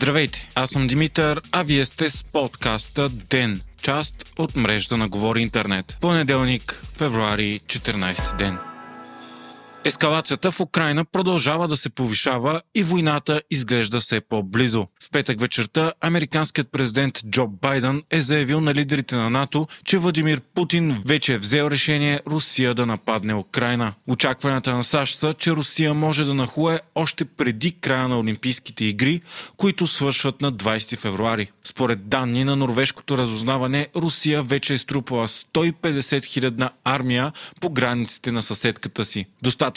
Здравейте, аз съм Димитър, а вие сте с подкаста ДЕН, част от мрежата на Говори Интернет. Понеделник, февруари, 14 ден. Ескалацията в Украина продължава да се повишава и войната изглежда все по-близо. В петък вечерта американският президент Джо Байден е заявил на лидерите на НАТО, че Владимир Путин вече е взел решение Русия да нападне Украина. Очакванията на САЩ са, че Русия може да нахуе още преди края на Олимпийските игри, които свършват на 20 февруари. Според данни на норвежкото разузнаване, Русия вече е струпала 150 хилядна армия по границите на съседката си.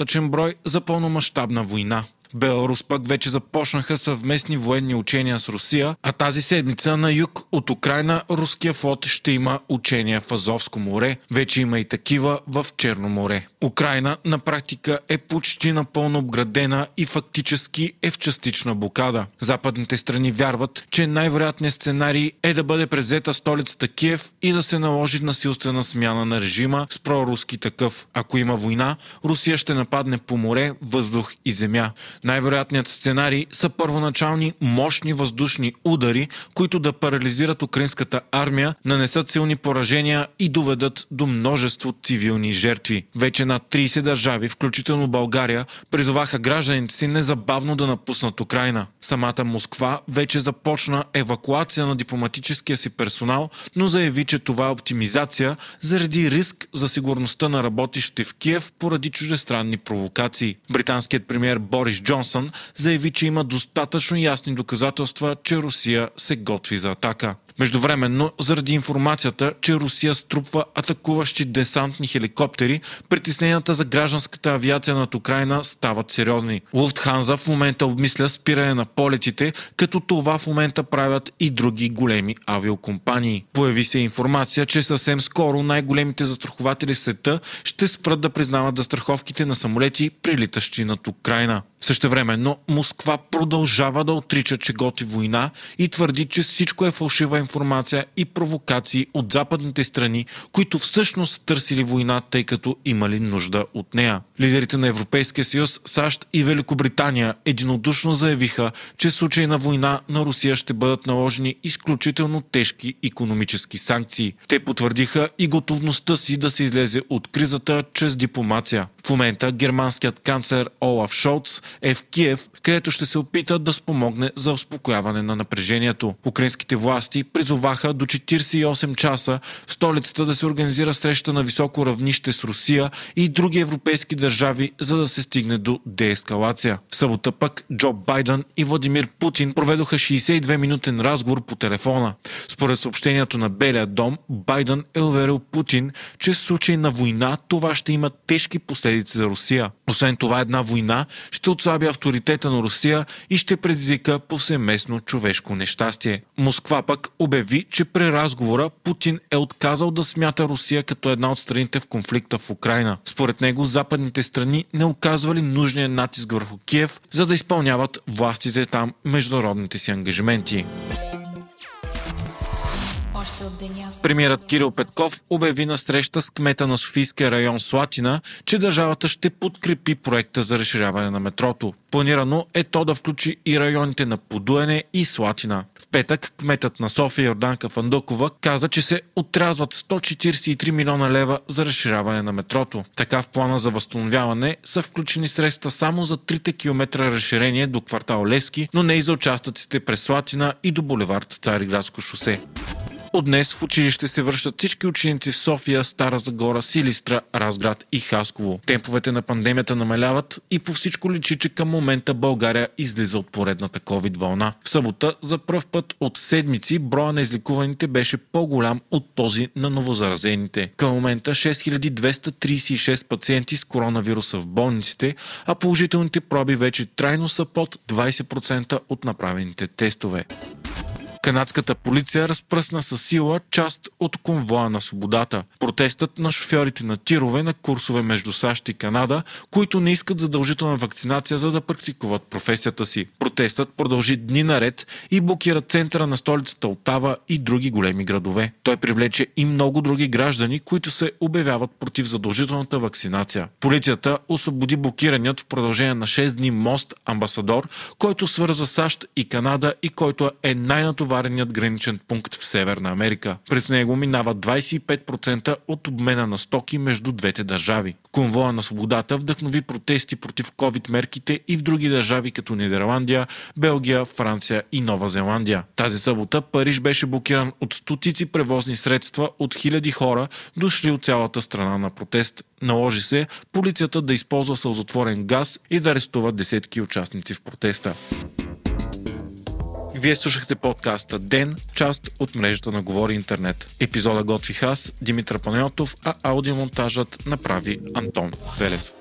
Достатъчен брой за пълномащабна война. Беларус пък вече започнаха съвместни военни учения с Русия, а тази седмица на юг от Украина руския флот ще има учения в Азовско море. Вече има и такива в Черно море. Украина на практика е почти напълно обградена и фактически е в частична блокада. Западните страни вярват, че най-вероятният сценарий е да бъде презета столицата Киев и да се наложи насилствена смяна на режима с проруски такъв. Ако има война, Русия ще нападне по море, въздух и земя. Най-вероятният сценарий са първоначални мощни въздушни удари, които да парализират украинската армия, нанесат силни поражения и доведат до множество цивилни жертви. Вече над 30 държави, включително България, призоваха гражданите си незабавно да напуснат Украина. Самата Москва вече започна евакуация на дипломатическия си персонал, но заяви, че това е оптимизация заради риск за сигурността на работещите в Киев поради чуждестранни провокации. Британският премьер Борис Джонсън заяви, че има достатъчно ясни доказателства, че Русия се готви за атака. Междувременно, заради информацията, че Русия струпва атакуващи десантни хеликоптери, притесненията за гражданската авиация над Украина стават сериозни. Луфтханза в момента обмисля спиране на полетите, като това в момента правят и други големи авиокомпании. Появи се информация, че съвсем скоро най-големите застрахователи света ще спрат да признават застраховките на самолети, прилитащи над Украина. Същевременно Москва продължава да отрича, че готи война и твърди, че всичко е фалшива информация и провокации от западните страни, които всъщност търсили война, тъй като имали нужда от нея. Лидерите на Европейския съюз, САЩ и Великобритания единодушно заявиха, че в случай на война на Русия ще бъдат наложени изключително тежки економически санкции. Те потвърдиха и готовността си да се излезе от кризата чрез дипломация. Момента германският канцлер Олаф Шолц е в Киев, където ще се опита да спомогне за успокояване на напрежението. Украинските власти призоваха до 48 часа в столицата да се организира среща на високо равнище с Русия и други европейски държави, за да се стигне до деескалация. В събота пък Джо Байден и Владимир Путин проведоха 62-минутен разговор по телефона. Според съобщението на Белия дом, Байден е уверил Путин, че в случай на война това ще има тежки последици за Русия. Освен това, една война ще отслаби авторитета на Русия и ще предизвика повсеместно човешко нещастие. Москва пък обяви, че при разговора Путин е отказал да смята Русия като една от страните в конфликта в Украина. Според него западните страни не оказвали нужния натиск върху Киев, за да изпълняват властите там международните си ангажименти. Премьерът Кирил Петков обяви на среща с кмета на Софийския район Слатина, че държавата ще подкрепи проекта за разширяване на метрото. Планирано е то да включи и районите на Подуене и Слатина. В петък кметът на София Йорданка Фандокова каза, че се отрязват 143 милиона лева за разширяване на метрото. Така в плана за възстановяване са включени средства само за 3 км разширение до квартал Лески, но не и за участъците през Слатина и до булевард Цариградско шосе. От днес в училище се връщат всички ученици в София, Стара Загора, Силистра, Разград и Хасково. Темповете на пандемията намаляват и по всичко личи, че към момента България излиза от поредната COVID вълна. В събота за първ път от седмици броя на изликуваните беше по-голям от този на новозаразените. Към момента 6236 пациенти с коронавируса в болниците, а положителните проби вече трайно са под 20% от направените тестове. Канадската полиция разпръсна със сила част от конвоя на свободата. Протестът на шофьорите на тирове на курсове между САЩ и Канада, които не искат задължителна вакцинация, за да практикуват професията си. Протестът продължи дни наред и блокира центъра на столицата Отава и други големи градове. Той привлече и много други граждани, които се обявяват против задължителната вакцинация. Полицията освободи блокираният в продължение на 6 дни мост Амбасадор, който свърза САЩ и Канада и който е най-натовареният граничен пункт в Северна Америка. През него минава 25% от обмена на стоки между двете държави. Конвоя на свободата вдъхнови протести против COVID-мерките и в други държави като Нидерландия, Белгия, Франция и Нова Зеландия. Тази събота Париж беше блокиран от стотици превозни средства от хиляди хора, дошли от цялата страна на протест. Наложи се полицията да използва сълзотворен газ и да арестува десетки участници в протеста. Вие слушахте подкаста Ден, част от мрежата на Говори Интернет. Епизода готвих аз, Димитър Панайотов, а аудиомонтажът направи Антон Велев.